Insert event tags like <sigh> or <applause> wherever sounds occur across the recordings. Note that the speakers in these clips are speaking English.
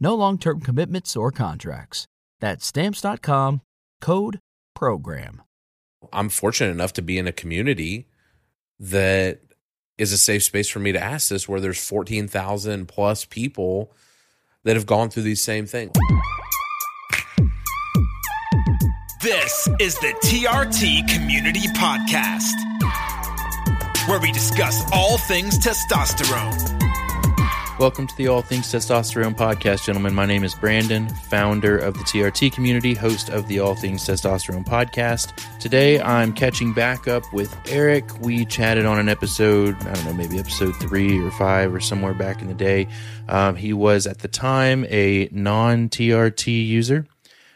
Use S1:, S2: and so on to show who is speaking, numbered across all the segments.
S1: No long term commitments or contracts. That's Stamps.com code PROGRAM.
S2: I'm fortunate enough to be in a community that is a safe space for me to ask this, where there's 14,000 plus people that have gone through these same things.
S3: This is the TRT Community Podcast, where we discuss all things testosterone.
S4: Welcome to the All Things Testosterone podcast, gentlemen. My name is Brandon, founder of the TRT community, host of the All Things Testosterone podcast. Today, I'm catching back up with Eric. We chatted on an episode, I don't know, maybe episode three or five or somewhere back in the day. Um, he was at the time a non TRT user.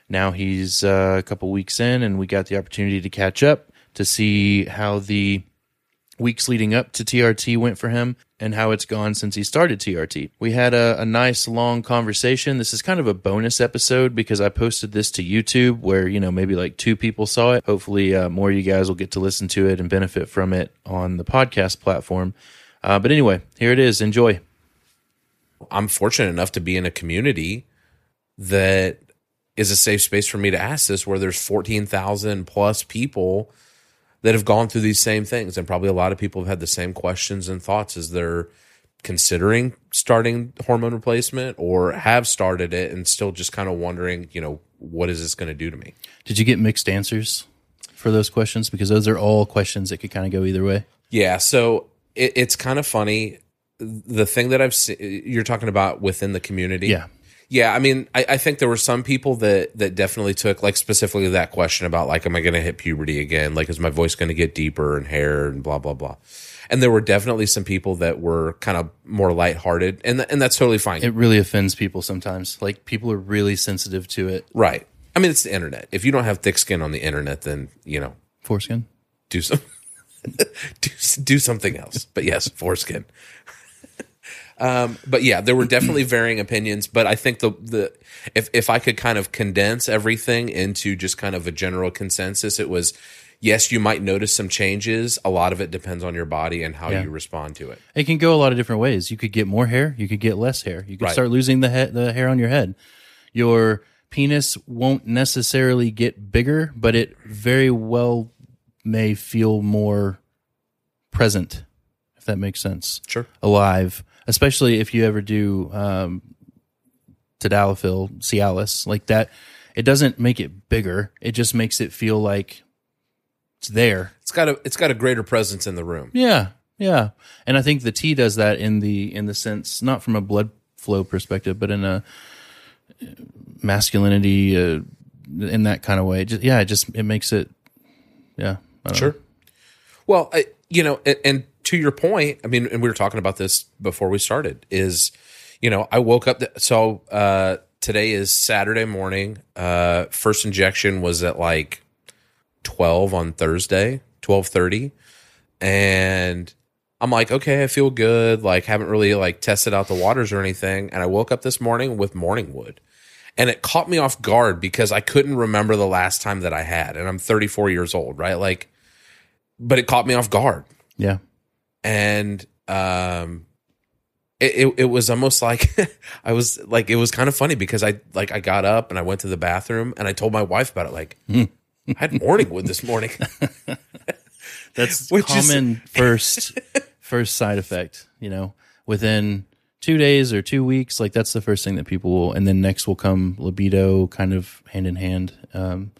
S4: Now he's uh, a couple weeks in, and we got the opportunity to catch up to see how the weeks leading up to TRT went for him and how it's gone since he started TRT. We had a, a, nice long conversation. This is kind of a bonus episode because I posted this to YouTube where, you know, maybe like two people saw it. Hopefully, uh, more of you guys will get to listen to it and benefit from it on the podcast platform. Uh, but anyway, here it is. Enjoy.
S2: I'm fortunate enough to be in a community that is a safe space for me to ask this where there's 14,000 plus people that have gone through these same things. And probably a lot of people have had the same questions and thoughts as they're considering starting hormone replacement or have started it and still just kind of wondering, you know, what is this going to do to me?
S4: Did you get mixed answers for those questions? Because those are all questions that could kind of go either way.
S2: Yeah. So it, it's kind of funny. The thing that I've seen, you're talking about within the community.
S4: Yeah.
S2: Yeah, I mean, I, I, think there were some people that that definitely took like specifically that question about like, am I going to hit puberty again? Like, is my voice going to get deeper and hair and blah blah blah. And there were definitely some people that were kind of more lighthearted, and th- and that's totally fine.
S4: It really offends people sometimes. Like people are really sensitive to it.
S2: Right. I mean, it's the internet. If you don't have thick skin on the internet, then you know,
S4: foreskin.
S2: Do some. <laughs> do do something else. But yes, foreskin. <laughs> Um, but yeah, there were definitely varying opinions. But I think the the if if I could kind of condense everything into just kind of a general consensus, it was yes, you might notice some changes. A lot of it depends on your body and how yeah. you respond to it.
S4: It can go a lot of different ways. You could get more hair. You could get less hair. You could right. start losing the he- the hair on your head. Your penis won't necessarily get bigger, but it very well may feel more present, if that makes sense.
S2: Sure.
S4: Alive especially if you ever do um, tadalafil, Cialis, like that. It doesn't make it bigger. It just makes it feel like it's there.
S2: It's got a it's got a greater presence in the room.
S4: Yeah, yeah. And I think the T does that in the in the sense not from a blood flow perspective, but in a masculinity uh, in that kind of way. Just, yeah, it just it makes it. Yeah.
S2: Sure. Know. Well, I, you know, and, and to your point, I mean, and we were talking about this before we started, is, you know, I woke up, so uh, today is Saturday morning. Uh, first injection was at like 12 on Thursday, 1230. And I'm like, okay, I feel good. Like, haven't really like tested out the waters or anything. And I woke up this morning with morning wood. And it caught me off guard because I couldn't remember the last time that I had. And I'm 34 years old, right? Like, but it caught me off guard.
S4: Yeah
S2: and um, it, it, it was almost like <laughs> I was like it was kind of funny because I like I got up and I went to the bathroom and I told my wife about it. Like I had morning wood this morning. <laughs>
S4: That's <laughs> Which common is, first first side effect. You know, within two days or two weeks, like that's the first thing that people will, and then next will come libido, kind of hand in hand. Um,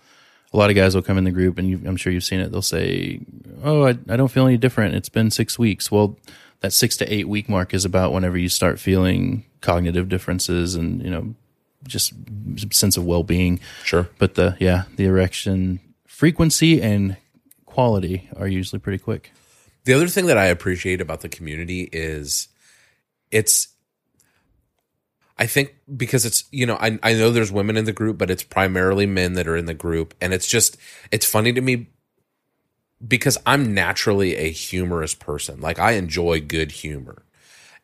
S4: a lot of guys will come in the group, and you, I'm sure you've seen it. They'll say, "Oh, I, I don't feel any different. It's been six weeks." Well, that six to eight week mark is about whenever you start feeling cognitive differences and you know just sense of well being.
S2: Sure.
S4: But the yeah, the erection frequency and quality are usually pretty quick.
S2: The other thing that I appreciate about the community is it's I think because it's you know I I know there's women in the group but it's primarily men that are in the group and it's just it's funny to me because I'm naturally a humorous person. Like I enjoy good humor.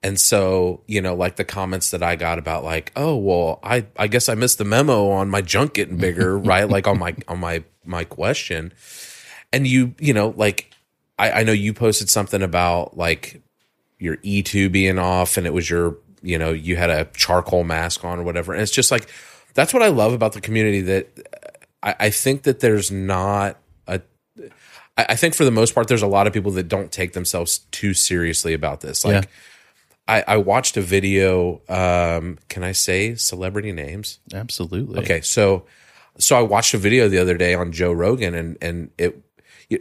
S2: And so, you know, like the comments that I got about like, oh, well, I I guess I missed the memo on my junk getting bigger, <laughs> right? Like on my on my my question. And you, you know, like I, I know you posted something about like your E2 being off and it was your, you know, you had a charcoal mask on or whatever. And it's just like that's what I love about the community that I, I think that there's not a I, I think for the most part there's a lot of people that don't take themselves too seriously about this. Like
S4: Yeah.
S2: I, I watched a video. Um, can I say celebrity names?
S4: Absolutely.
S2: Okay, so so I watched a video the other day on Joe Rogan, and and it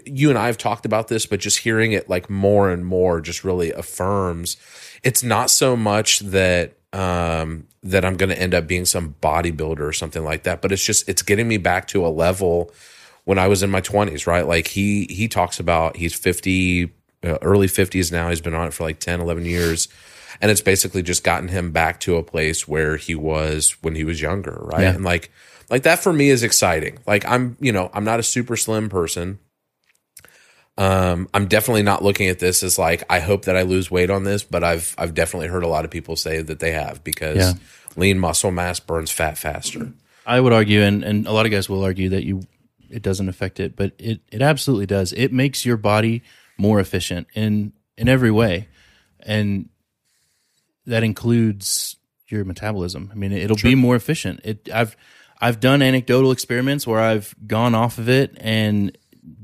S2: you, and I have talked about this, but just hearing it like more and more just really affirms. It's not so much that um, that I'm going to end up being some bodybuilder or something like that, but it's just it's getting me back to a level when I was in my 20s, right? Like he he talks about he's 50 uh, early 50s now. He's been on it for like 10, 11 years. And it's basically just gotten him back to a place where he was when he was younger, right?
S4: Yeah.
S2: And like like that for me is exciting. Like I'm, you know, I'm not a super slim person. Um, I'm definitely not looking at this as like I hope that I lose weight on this, but I've I've definitely heard a lot of people say that they have because
S4: Yeah.
S2: lean muscle mass burns fat faster.
S4: I would argue, and, and a lot of guys will argue that you it doesn't affect it, but it, it absolutely does. It makes your body more efficient in in every way, and that includes your metabolism. I mean, it'll be more efficient. It I've I've done anecdotal experiments where I've gone off of it and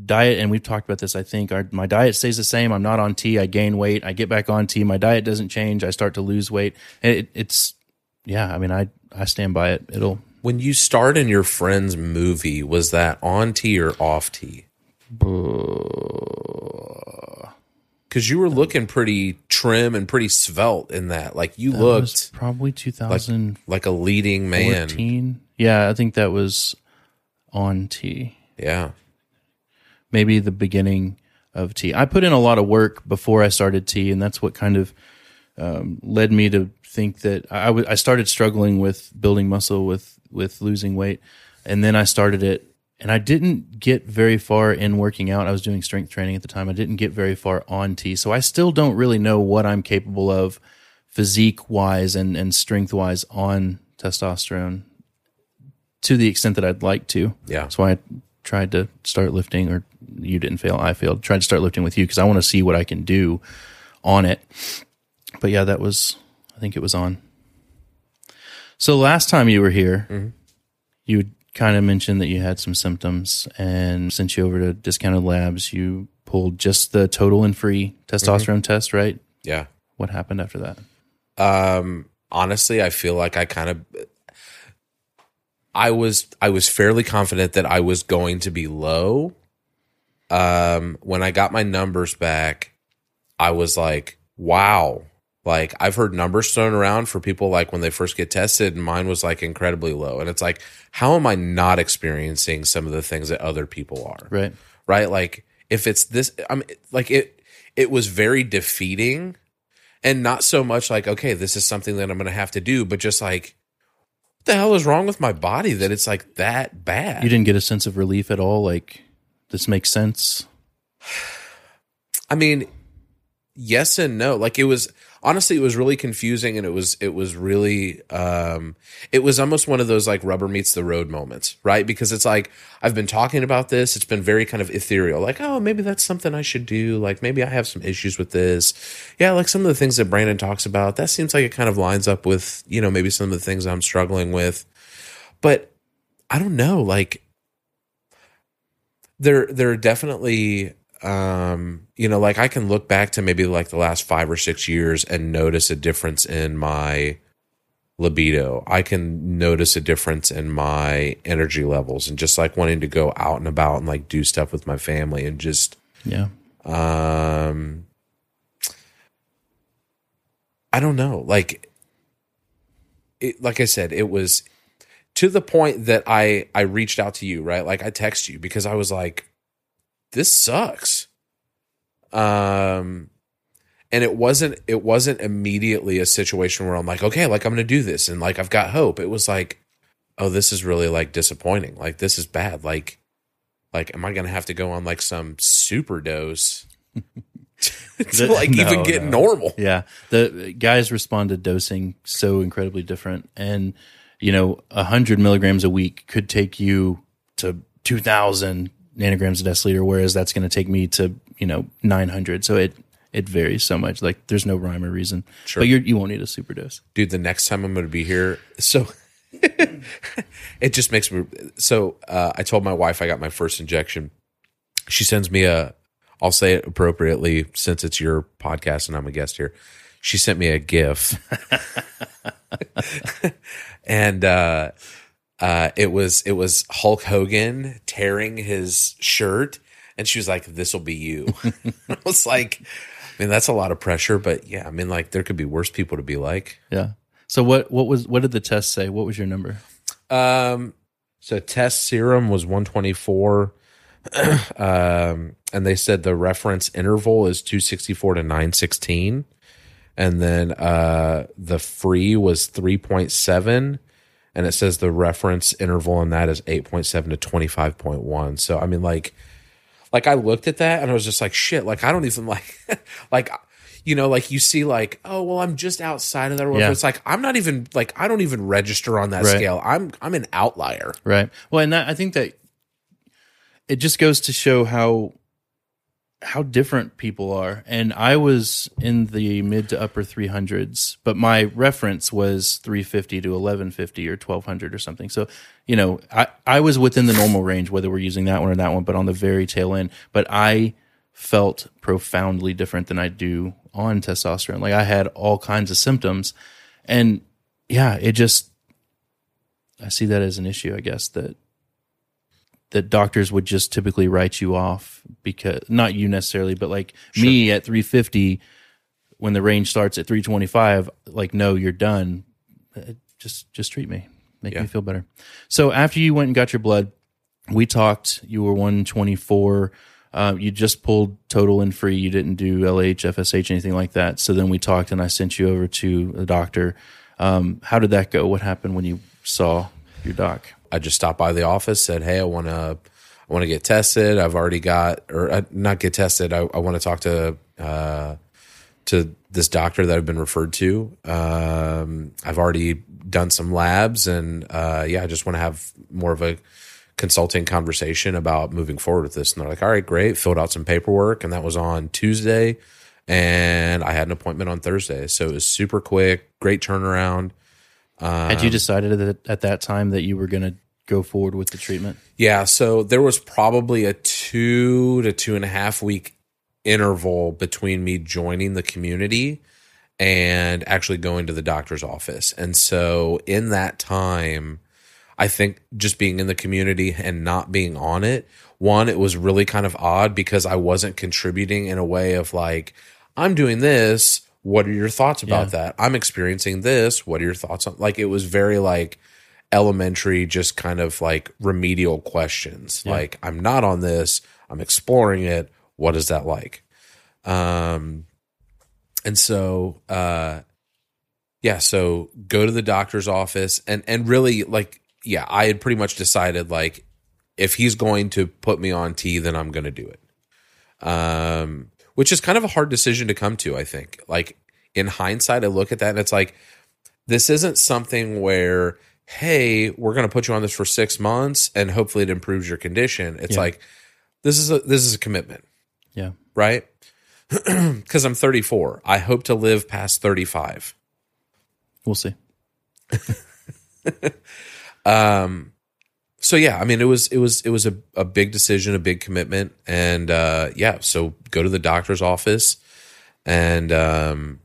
S4: diet, and we've talked about this. I think our my diet stays the same. I'm not on T. I gain weight. I get back on T. My diet doesn't change. I start to lose weight. It, it's yeah. I mean, I I stand by it. It'll
S2: When you starred in your friend's movie, was that on T or off T? Because you were looking pretty trim and pretty svelte in that. Like you
S4: That
S2: looked
S4: probably 2000,
S2: like a leading man.
S4: Yeah, I think that was on T.
S2: Yeah.
S4: Maybe the beginning of T. I put in a lot of work before I started T, and that's what kind of um, led me to think that I, w- I started struggling with building muscle with with losing weight, and then I started it, and I didn't get very far in working out. I was doing strength training at the time. I didn't get very far on tea, so I still don't really know what I'm capable of physique wise and and strength wise on testosterone to the extent that I'd like to.
S2: Yeah.
S4: That's why I tried to start lifting, or you didn't fail, I failed. Tried to start lifting with you because I want to see what I can do on it. But yeah, that was, I think it was on. So last time you were here, you kind of mentioned that you had some symptoms and sent you over to discounted labs. You pulled just the total and free testosterone test, right?
S2: Yeah.
S4: What happened after that?
S2: Um, honestly, I feel like I kind of I was I was fairly confident that I was going to be low. Um, when I got my numbers back, I was like, wow. Like I've heard numbers thrown around for people like when they first get tested, and mine was like incredibly low. And it's like, how am I not experiencing some of the things that other people are?
S4: Right.
S2: right? Like if it's this, I'm like it. It was very defeating, and not so much like okay, this is something that I'm going to have to do, but just like the hell is wrong with my body that it's like that bad?
S4: You didn't get a sense of relief at all? Like, this makes sense?
S2: I mean, yes and no. Like it was honestly, it was really confusing, and it was it was really um, it was almost one of those like rubber meets the road moments, right? Because it's like I've been talking about this. It's been very kind of ethereal, like oh maybe that's something I should do. Like maybe I have some issues with this. Yeah, like some of the things that Brandon talks about. That seems like it kind of lines up with you know maybe some of the things I'm struggling with, but I don't know. Like there there are definitely um you know like i can look back to maybe like the last five or six years and notice a difference in my libido. I can notice a difference in my energy levels and just like wanting to go out and about and like do stuff with my family and just
S4: Yeah.
S2: um I don't know. Like it like I said, it was to the point that I I reached out to you, right? Like I text you because I was like this sucks. Um and it wasn't it wasn't immediately a situation where I'm like, okay, like I'm going to do this and like I've got hope. It was like, oh, this is really like disappointing. Like this is bad. Like like am I going to have to go on like some super dose <laughs> to like
S4: No,
S2: even get
S4: no.
S2: normal?
S4: Yeah. The guys respond to dosing so incredibly different. And, you know, 100 milligrams a week could take you to 2,000 nanograms a deciliter, whereas that's going to take me to, you know, 900. So it, it varies so much. Like there's no rhyme or reason.
S2: Sure.
S4: But you're, you won't need a super dose.
S2: dude the next time i'm going to be here so <laughs> it just makes me so uh, i told my wife i got my first injection she sends me a i'll say it appropriately since it's your podcast and i'm a guest here she sent me a gif <laughs> and uh uh it was it was hulk hogan tearing his shirt and she was like this will be you <laughs> i was like I mean, that's a lot of pressure, but yeah, I mean, like there could be worse people to be like.
S4: Yeah. So what, what was, what did the test say? What was your number?
S2: Um, so test serum was 124. <clears throat> um, and they said the reference interval is 264 to 916. And then uh, the free was 3.7. And it says the reference interval on that is 8.7 to 25.1. So, I mean, like, like I looked at that and I was just like, shit, like I don't even <laughs> like, like, you know, like you see, like, oh well, I'm just outside of that.
S4: Yeah.
S2: It's like I'm not even like I don't even register on that
S4: Right.
S2: scale. I'm I'm an outlier.
S4: Right. Well, and that, I think that it just goes to show how how different people are. And I was in the mid to upper 300s, but my reference was 350 to 1150 or 1200 or something. So, you know, I I was within the normal range whether we're using that one or that one, but on the very tail end. But I felt profoundly different than I do on testosterone. Like I had all kinds of symptoms and yeah, it just I see that as an issue, I guess, that that doctors would just typically write you off because not you necessarily, but like me at 350 when the range starts at 325, like no, you're done. Uh, Just just treat me. Make
S2: Yeah.
S4: me feel better. So after you went and got your blood, we talked, you were 124 uh, you just pulled total and free. You didn't do LH, FSH, anything like that. So then we talked, and I sent you over to the doctor. Um, how did that go? What happened when you saw your doc?
S2: I just stopped by the office, said, "Hey, I want to, I want to get tested. I've already got, or uh, not get tested. I, I want to talk to, uh, to this doctor that I've been referred to. Um, I've already done some labs, and uh, yeah, I just want to have more of a consulting conversation about moving forward with this. And they're like, "All right, great." Filled out some paperwork, and that was on Tuesday, and I had an appointment on Thursday, so it was super quick, great turnaround.
S4: Had you decided at, at that time that you were going to go forward with the treatment?
S2: Yeah, so there was probably a two to two and a half week interval between me joining the community and actually going to the doctor's office. And so in that time, I think just being in the community and not being on it, one, it was really kind of odd because I wasn't contributing in a way of like, I'm doing this. What are your thoughts about
S4: Yeah.
S2: that? I'm experiencing this. What are your thoughts on like it was very like elementary, just kind of like remedial questions. Like, I'm not on this, I'm exploring it. What is that like? Um and so uh yeah, so go to the doctor's office and and really like yeah, I had pretty much decided like if he's going to put me on T, then I'm going to do it. Um, which is kind of a hard decision to come to. I think. Like in hindsight, I look at that and it's like this isn't something where hey, we're going to put you on this for six months and hopefully it improves your condition. It's
S4: Yeah.
S2: like this is a this is a commitment
S4: Yeah.
S2: right? <clears throat> Because I'm 34. I hope to live past 35.
S4: We'll see. <laughs>
S2: Um, so yeah, I mean, it was it was it was a, a big decision, a big commitment, and uh, yeah. So go to the doctor's office, and um,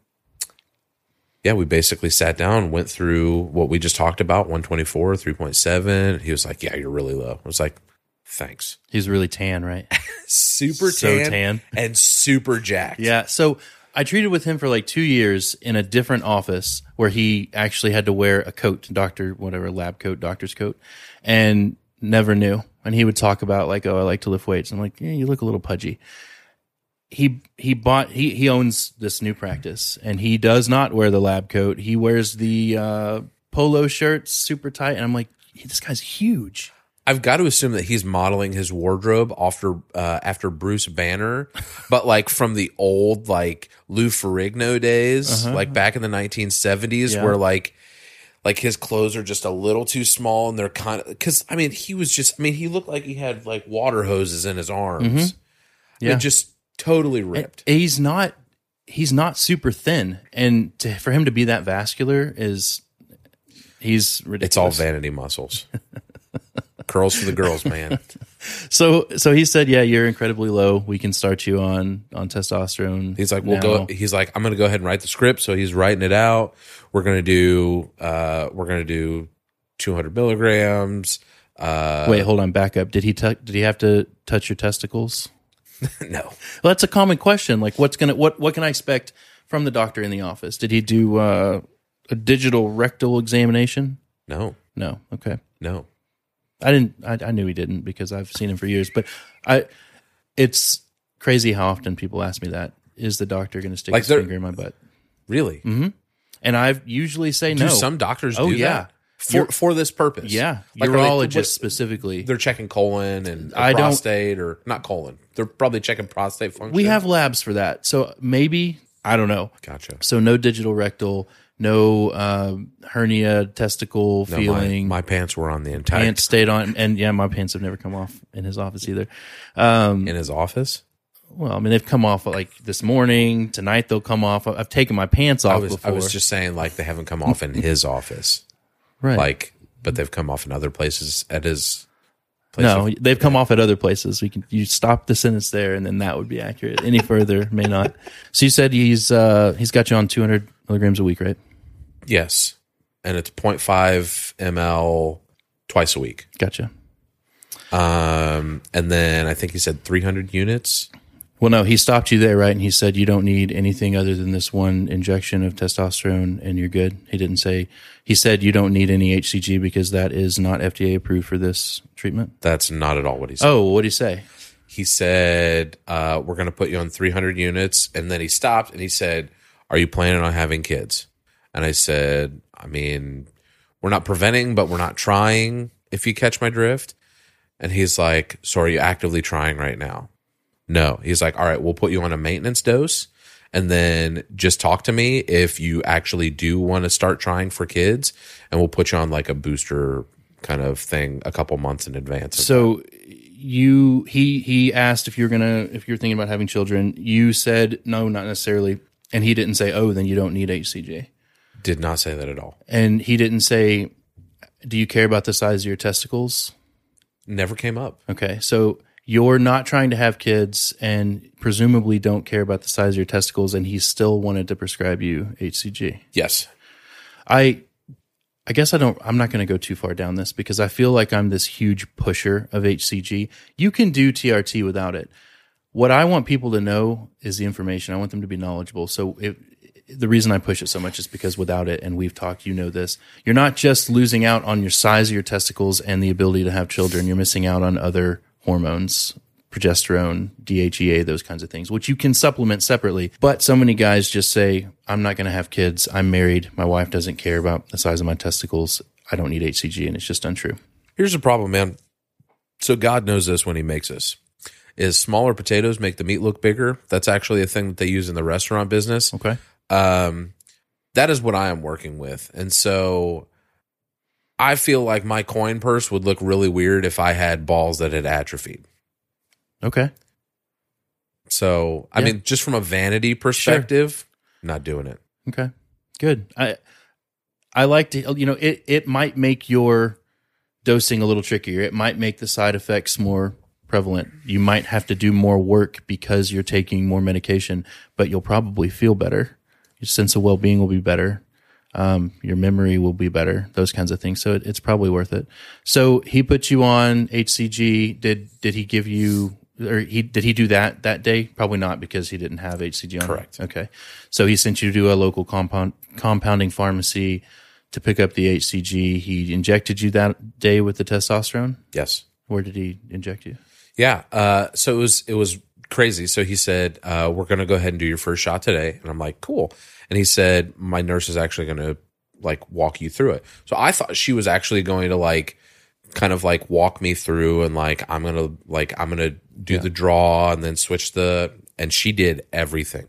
S2: yeah, we basically sat down, went through what we just talked about 124, 3.7. He was like, Yeah, you're really low. I was like, Thanks.
S4: He's really tan, right? <laughs>
S2: Super
S4: So
S2: tan,
S4: tan.
S2: and super jacked.
S4: Yeah. So I treated with him for like two years in a different office where he actually had to wear a coat, doctor, whatever, lab coat, doctor's coat, and never knew. And he would talk about like, oh, I like to lift weights. I'm like, yeah, you look a little pudgy. He he bought he he owns this new practice and he does not wear the lab coat. He wears the uh, polo shirts super tight, and I'm like, this guy's huge.
S2: I've got to assume that he's modeling his wardrobe after uh, after Bruce Banner, <laughs> but like from the old like Lou Ferrigno days, like back in the 1970s,
S4: Uh-huh. Yeah.
S2: where like like his clothes are just a little too small and they're kind of because I mean he was just I mean he looked like he had like water hoses in his arms,
S4: Mm-hmm. Yeah.
S2: just totally ripped.
S4: he's not he's not super thin and to, for him to be that vascular is he's ridiculous
S2: It's all vanity muscles. <laughs> Curls for the girls, man. <laughs>
S4: so so he said yeah you're incredibly low we can start you on on testosterone
S2: He's like, we'll
S4: now."
S2: go. He's like, I'm going to go ahead and write the script. So he's writing it out. We're going to do. uh We're going to do 200 milligrams. Uh
S4: wait hold on back up did he tou did he have to touch your testicles <laughs>
S2: No,
S4: well, that's a common question like what's gonna what what can i expect from the doctor in the office did he do uh a digital rectal examination
S2: no,
S4: no okay
S2: no.
S4: I didn't. I, I knew he didn't because I've seen him for years. But I, it's crazy how often people ask me that. Is the doctor going to stick
S2: Like
S4: his finger in my butt?
S2: Really? Mm-hmm.
S4: And I usually say
S2: Do
S4: no.
S2: some doctors
S4: Oh,
S2: do
S4: yeah.
S2: that for for this purpose?
S4: yeah,
S2: Like, they-
S4: urologists
S2: what-
S4: specifically.
S2: They're checking colon and
S4: I don't-
S2: prostate, or not colon. They're probably checking prostate function.
S4: We have labs for that, so maybe I don't know.
S2: gotcha.
S4: So no digital rectal, no um, hernia, testicle
S2: No,
S4: feeling.
S2: my pants were on the entire
S4: pants stayed on, and yeah, my pants have never come off in his office either. Um,
S2: in his office.
S4: well, I mean, they've come off like this morning, tonight. They'll come off. I've taken my pants off
S2: I was
S4: before.
S2: I was just saying like they haven't come off in his office,
S4: right.
S2: like, but they've come off in other places at his. Place
S4: no,
S2: of-
S4: they've come off at other places. We can you stop the sentence there, and then that would be accurate. Any further may not. So you said he's uh he's got you on 200 milligrams a week, right?
S2: Yes, and it's 0.5 ml twice a week.
S4: Gotcha.
S2: Um, and then I think he said 300 units.
S4: Well, no, he stopped you there, right? And he said you don't need anything other than this one injection of testosterone, and you're good. He didn't say. He said you don't need any HCG because that is not FDA approved for this treatment.
S2: That's not at all what he said.
S4: Oh, what did he say?
S2: He said, uh, "We're going to put you on 300 units," and then he stopped and he said, "Are you planning on having kids?" And I said, "I mean, we're not preventing, but we're not trying. If you catch my drift." And he's like, "So are you actively trying right now?" No. He's like, "All right, we'll put you on a maintenance dose." And then just talk to me if you actually do want to start trying for kids, and we'll put you on like a booster kind of thing a couple months in advance.
S4: So you he he asked if you're gonna if you're thinking about having children. You said no, not necessarily, and he didn't say oh then you don't need HCG,
S2: Did not say that at all.
S4: and he didn't say do you care about the size of your testicles?
S2: Never came up.
S4: Okay, so you're not trying to have kids, and presumably don't care about the size of your testicles, and he still wanted to prescribe you HCG.
S2: Yes.
S4: I I guess I don't I'm not going to go too far down this because I feel like I'm this huge pusher of HCG. You can do TRT without it. What I want people to know is the information. I want them to be knowledgeable. So if the reason I push it so much is because without it, and we've talked, you know this, you're not just losing out on your size of your testicles and the ability to have children. You're missing out on other hormones, progesterone, DHEA, those kinds of things, which you can supplement separately. But so many guys just say, I'm not going to have kids. I'm married. My wife doesn't care about the size of my testicles. I don't need HCG. And it's just untrue.
S2: Here's the problem, man. So God knows this when He makes us. Is smaller potatoes make the meat look bigger? That's actually a thing that they use in the restaurant business.
S4: Okay.
S2: Um, that is what I am working with, and so I feel like my coin purse would look really weird if I had balls that had atrophied.
S4: Okay.
S2: So I
S4: Yeah.
S2: mean, just from a vanity perspective, not doing it.
S4: Okay. Good. I I like to you know it it might make your dosing a little trickier. It might make the side effects more prevalent. You might have to do more work because you're taking more medication, but you'll probably feel better. Your sense of well-being will be better. Um, your memory will be better. Those kinds of things. So it, it's probably worth it. So he put you on HCG. Did did he give you or he did he do that that day? Probably not because he didn't have HCG on.
S2: Correct.
S4: Okay. So he sent you to a local compound compounding pharmacy to pick up the HCG. He injected you that day with the testosterone.
S2: Yes.
S4: Where did he inject you?
S2: Yeah. Uh, so it was it was crazy. So he said, uh, "We're going to go ahead and do your first shot today," and I'm like, "Cool." And he said, "My nurse is actually going to like walk you through it." So I thought she was actually going to like kind of like walk me through and like I'm going to like I'm going to do the draw and then switch the and she did everything.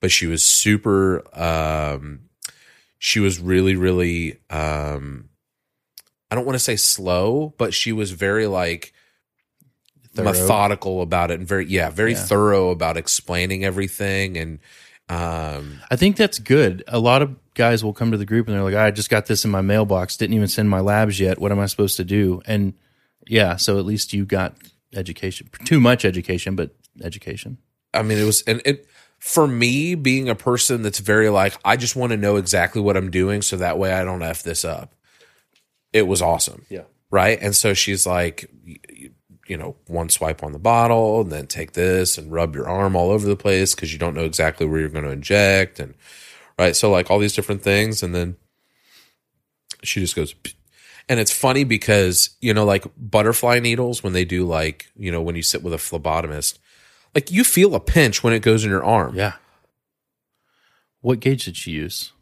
S2: But she was super um she was really really um I don't want to say slow, but she was very like
S4: Thorough.
S2: methodical about it and very yeah very thorough about explaining everything and um
S4: I think that's good. A lot of guys will come to the group and they're like, I just got this in my mailbox, didn't even send my labs yet. What am I supposed to do? And yeah, so at least you got education. Too much education, but education.
S2: i mean it was and it for me being a person that's very like i just want to know exactly what i'm doing so that way i don't f this up it was awesome
S4: Yeah.
S2: right and so she's like y- y- you know one swipe on the bottle and then take this and rub your arm all over the place because you don't know exactly where you're going to inject and right so like all these different things and then she just goes "Psh." and it's funny because you know like butterfly needles when they do like you know when you sit with a phlebotomist like you feel a pinch when it goes in your arm
S4: Yeah. What gauge did she use?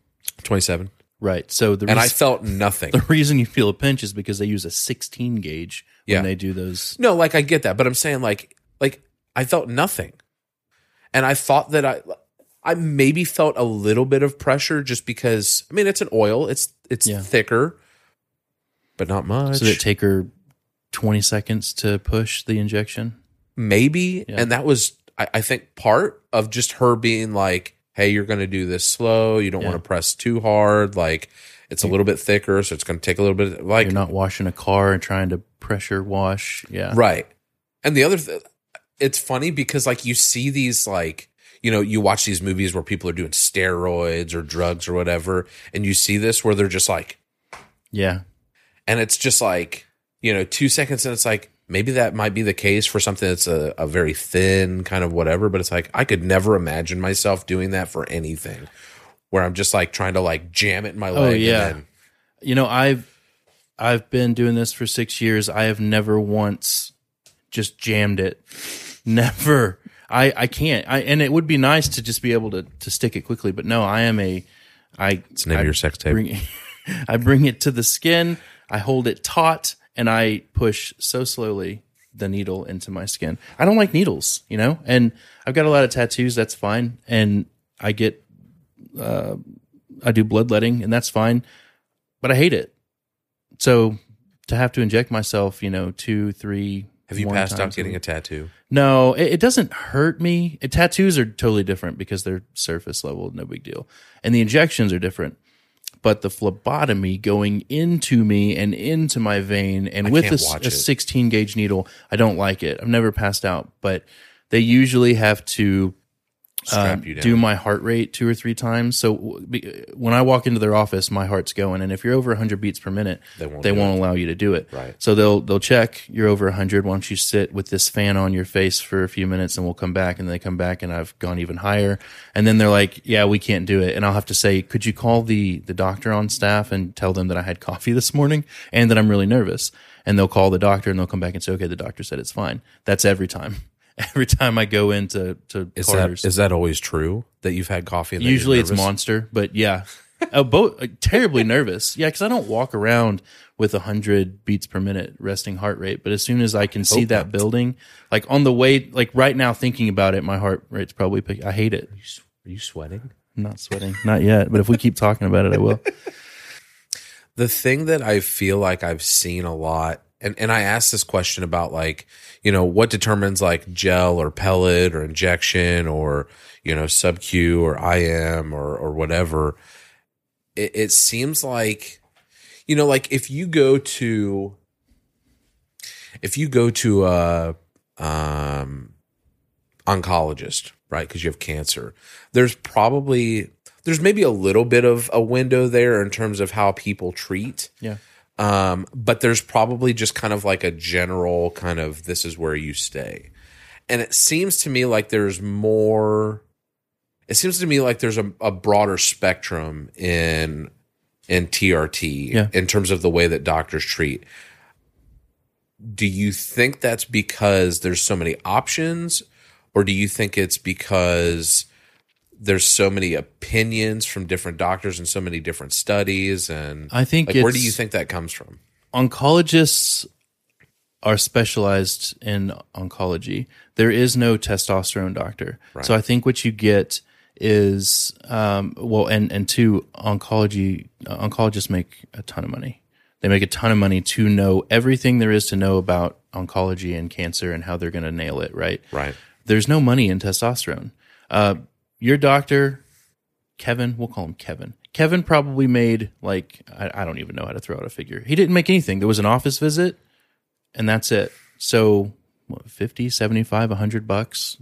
S2: 27
S4: Right. So the
S2: and i felt nothing <laughs>
S4: the reason you feel a pinch is because they use a 16 gauge
S2: Yeah.
S4: when they do those.
S2: No, like I get that, but I'm saying like like I felt nothing. And I thought that I I maybe felt a little bit of pressure just because I mean it's an oil, it's it's
S4: Yeah.
S2: thicker, but not much.
S4: So did it take her 20 seconds to push the injection?
S2: maybe.
S4: Yeah.
S2: And that was I, I think part of just her being like, Hey, you're gonna do this slow, you don't
S4: Yeah.
S2: want to press too hard, like it's a little bit thicker, so it's gonna take a little bit like
S4: You're not washing a car and trying to pressure wash. Yeah.
S2: Right. And the other th- it's funny because like you see these like you know, you watch these movies where people are doing steroids or drugs or whatever, and you see this where they're just like,
S4: Yeah.
S2: and it's just like, you know, two seconds, and it's like, maybe that might be the case for something that's a, a very thin kind of whatever, but it's like, I could never imagine myself doing that for anything where I'm just like trying to like jam it in my oh, leg. and
S4: yeah.
S2: then-
S4: You know, I've I've been doing this for six years. I have never once just jammed it. Never. I I can't. I and it would be nice to just be able to to stick it quickly, but no, I am a I
S2: it's name
S4: I
S2: your sex tape.
S4: bring <laughs> I bring it to the skin. I hold it taut and I push so slowly the needle into my skin. I don't like needles, you know, and I've got a lot of tattoos. That's fine, and I get uh, I do bloodletting, and that's fine, but I hate it. So to have to inject myself, you know, two, three.
S2: Have you passed out getting a tattoo?
S4: no, it, it doesn't hurt me. Uh, tattoos are totally different because they're surface level, no big deal. And the injections are different. But the phlebotomy going into me and into my vein and with a,
S2: can't
S4: s-
S2: watch
S4: a 16 gauge needle, I don't like it. I've never passed out, but they usually have to
S2: Strap
S4: uh,
S2: you down.
S4: do my heart rate two or three times. So w- when I walk into their office, my heart's going, and if you're over 100 beats per minute,
S2: They won't
S4: they won't allow you to do it.
S2: Right.
S4: So they'll they'll check you're over 100. Why don't you sit with this fan on your face for a few minutes, and we'll come back. And they come back, and I've gone even higher. And then they're like, "Yeah, we can't do it." And I'll have to say, "Could you call the the doctor on staff and tell them that I had coffee <laughs> this morning and that I'm really nervous?" And they'll call the doctor, and they'll come back and say, "Okay, the doctor said it's fine." That's every time. <laughs> Every time I go into to
S2: Is
S4: Carter's.
S2: that is that always true that you've had coffee? And
S4: Usually it's monster, but yeah. <laughs> oh, both uh, terribly nervous. Yeah, because I don't walk around with a hundred beats per minute resting heart rate. But as soon as I can see that building, like on the way, like right now, thinking about it, my heart rate's probably. Pick, I hate it.
S2: Are you sweating?
S4: I'm not sweating, not yet. But if we keep talking about it, I will. <laughs>
S2: The thing that I feel like I've seen a lot, and, and I asked this question about like, you know, what determines like gel or pellet or injection or, you know, sub Q or IM or, or whatever. It, it seems like, you know, like if you go to, if you go to a, um, oncologist, right? Because you have cancer. There's probably there's maybe a little bit of a window there in terms of how people treat.
S4: Yeah.
S2: Um, but there's probably just kind of like a general kind of this is where you stay. And it seems to me like there's more it seems to me like there's a, a broader spectrum in in TRT
S4: Yeah.
S2: in terms of the way that doctors treat. Do you think that's because there's so many options, or do you think it's because there's so many opinions from different doctors and so many different studies? And
S4: I think
S2: like, where do you think that comes from?
S4: oncologists are specialized in oncology. There is no testosterone doctor. So I think what you get is um, well, and and two, oncology uh, oncologists make a ton of money. They make a ton of money to know everything there is to know about oncology and cancer and how they're going to nail it. Right.
S2: Right.
S4: There's no money in testosterone. Uh, your doctor, Kevin, we'll call him Kevin. Kevin probably made like I, I don't even know how to throw out a figure. He didn't make anything. There was an office visit, and that's it. So what, 50, 75, 100 bucks.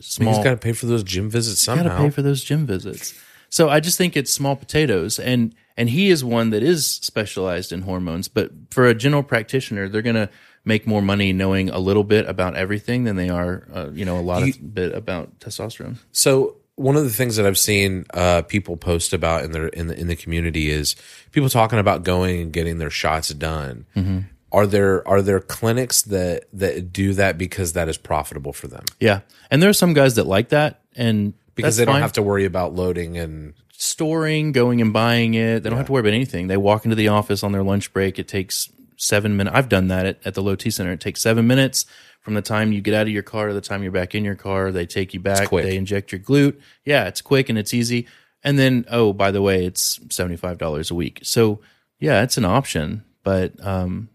S4: Small.
S2: He's got to pay for those gym visits
S4: got to
S2: somehow.
S4: pay for those gym visits. So I just think it's small potatoes, and and he is one that is specialized in hormones. But for a general practitioner, they're gonna make more money knowing a little bit about everything than they are, uh, you know, a lot of bit about testosterone.
S2: So one of the things that I've seen uh, people post about in their in the in the community is people talking about going and getting their shots done.
S4: Mm-hmm.
S2: Are there are there clinics that that do that because that is profitable for them
S4: Yeah, and there are some guys that like that, and
S2: because they don't
S4: fine.
S2: have to worry about loading and
S4: storing, going and buying it. They don't have to worry about anything. They walk into the office on their lunch break. It takes seven minutes. I've done that at, at the low T center. It takes seven minutes from the time you get out of your car to the time you're back in your car. They take you back. They inject your glute. Yeah, it's quick and it's easy. And then, oh, by the way, it's seventy five dollars a week. So yeah, it's an option, but um,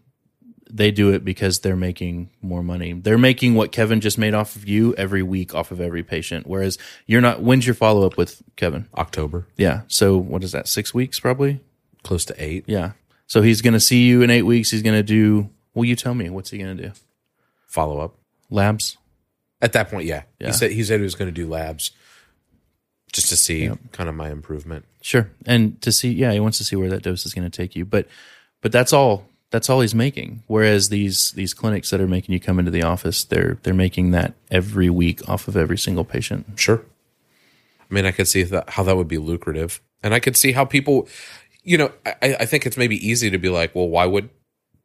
S4: they do it because they're making more money. They're making what Kevin just made off of you every week off of every patient. Whereas you're not. When's your follow up with Kevin?
S2: October
S4: Yeah. So what is that? Six weeks probably.
S2: close to eight
S4: Yeah. So he's going to see you in eight weeks. He's going to do. Will you tell me. What's he going to do?
S2: Follow up.
S4: Labs.
S2: At that point, yeah,
S4: Yeah.
S2: he said he said he was going to do labs just to see kind of my improvement.
S4: Sure. And to see, yeah, he wants to see where that dose is going to take you. But, but that's all. That's all he's making. Whereas these these clinics that are making you come into the office, they're they're making that every week off of every single patient.
S2: Sure. I mean, I could see that, how that would be lucrative, and I could see how people, you know, I, I think it's maybe easy to be like, well, why would,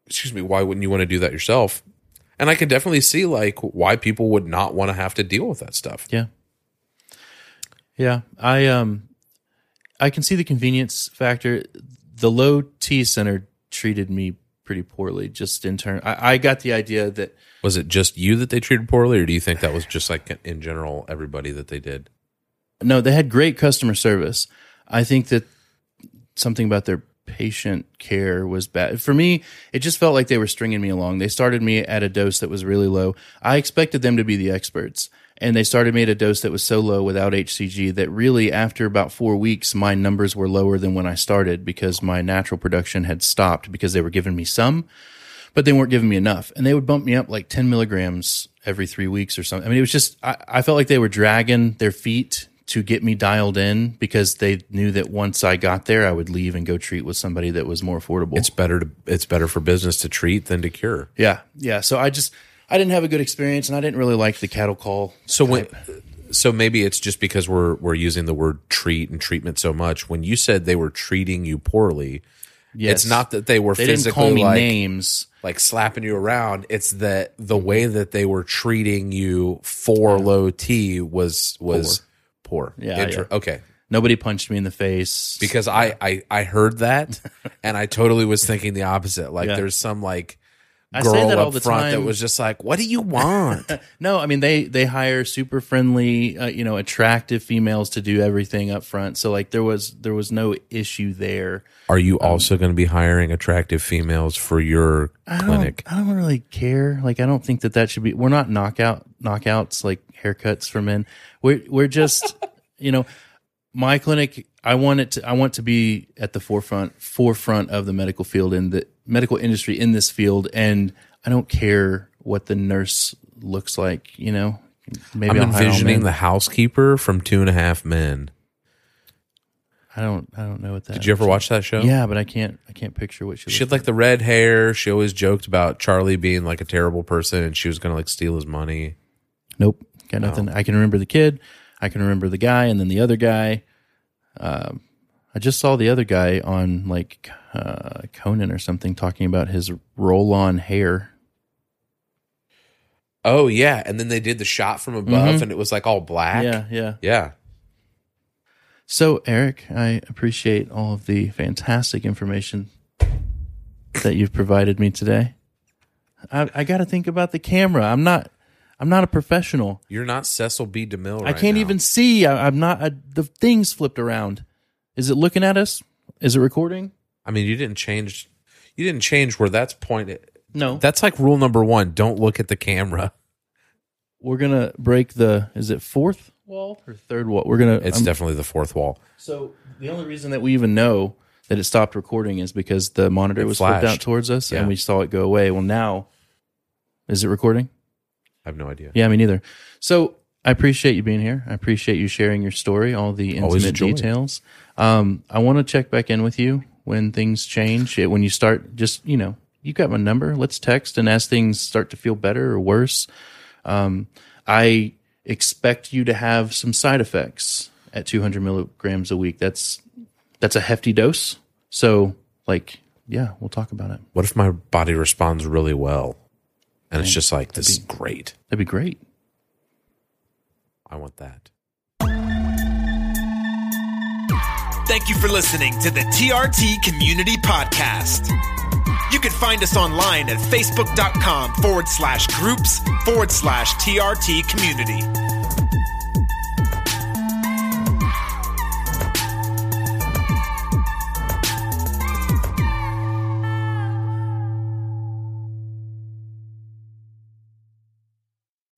S2: excuse me, why wouldn't you want to do that yourself? And I could definitely see like why people would not want to have to deal with that stuff.
S4: Yeah. Yeah. I um I can see the convenience factor. The low T center treated me pretty poorly just in turn I, I got the idea that
S2: Was it just you that they treated poorly, or do you think that was just like in general everybody that they did?
S4: no, they had great customer service. I think that something about their patient care was bad. For me, it just felt like they were stringing me along. They started me at a dose that was really low. I expected them to be the experts. And they started me at a dose that was so low without HCG that really after about four weeks, my numbers were lower than when I started because my natural production had stopped because they were giving me some, but they weren't giving me enough. And they would bump me up like 10 milligrams every three weeks or something. I mean, it was just, I, I felt like they were dragging their feet to get me dialed in because they knew that once I got there, I would leave and go treat with somebody that was more affordable.
S2: It's better to it's better for business to treat than to cure.
S4: yeah. Yeah. So I just, I didn't have a good experience and I didn't really like the cattle call.
S2: So when so maybe it's just because we're we're using the word treat and treatment so much. When you said they were treating you poorly,
S4: Yes.
S2: it's not that they were
S4: they didn't call me
S2: like
S4: names.
S2: like slapping you around. It's that the way that they were treating you for low T was was poor.
S4: Yeah,
S2: Inter- Okay.
S4: Nobody punched me in the face.
S2: Because I, I I heard that <laughs> and I totally was thinking the opposite. Like
S4: Yeah.
S2: there's some like
S4: I
S2: girl
S4: say that all
S2: up
S4: the
S2: front that
S4: time.
S2: was just like, "What do you <laughs> want?"
S4: No, I mean they they hire super friendly, uh, you know, attractive females to do everything up front. So like there was there was no issue there.
S2: Are you also going to be hiring attractive females for your clinic?
S4: I don't really care. Like I don't think that that should be. We're not knockout knockouts like haircuts for men. We're we're just <laughs> you know my clinic. I want it to. I want to be at the forefront forefront of the medical field and the medical industry in this field. And I don't care what the nurse looks like. You know, maybe
S2: I'm
S4: I'll
S2: envisioning the housekeeper from Two and a Half Men.
S4: I don't. I don't know what that.
S2: Did you ever watch that show?
S4: Yeah, but I can't. I can't picture what she.
S2: She had like the red hair. She always joked about Charlie being like a terrible person and she was going to like steal his money.
S4: Nope, got nothing. I can remember the kid. I can remember the guy, and then the other guy. Um, I just saw the other guy on like uh, Conan or something talking about his roll-on hair.
S2: Oh, yeah. And then they did the shot from above and it was like all black.
S4: Yeah, yeah.
S2: Yeah.
S4: So, Eric, I appreciate all of the fantastic information that you've provided me today. I, I got to think about the camera. I'm not. I'm not a professional.
S2: You're not Cecil B. DeMille right
S4: I can't
S2: now.
S4: even see. I, I'm not. I, the thing's flipped around. Is it looking at us? Is it recording?
S2: I mean, you didn't change. You didn't change where that's pointed.
S4: No.
S2: That's like rule number one. Don't look at the camera.
S4: We're gonna break the. Is it fourth wall or third wall? We're gonna.
S2: It's
S4: I'm-
S2: definitely the fourth wall.
S4: So the only reason that we even know that it stopped recording is because the monitor
S2: It
S4: was flipped out towards us
S2: Yeah.
S4: and we saw it go away. Well, now is it recording?
S2: I have no idea.
S4: Yeah, me neither. So I appreciate you being here. I appreciate you sharing your story, all the intimate details. Um, I want to check back in with you when things change. It- When you start, just you know, you got my number. Let's text, and as things start to feel better or worse, um, I expect you to have some side effects at 200 milligrams a week. That's that's a hefty dose. So, like, yeah, we'll talk about it.
S2: What if my body responds really well? And it's just like, this is great.
S4: That'd be great.
S2: I want that.
S3: Thank you for listening to the TRT Community Podcast. You can find us online at facebook.com forward slash groups forward slash TRT community.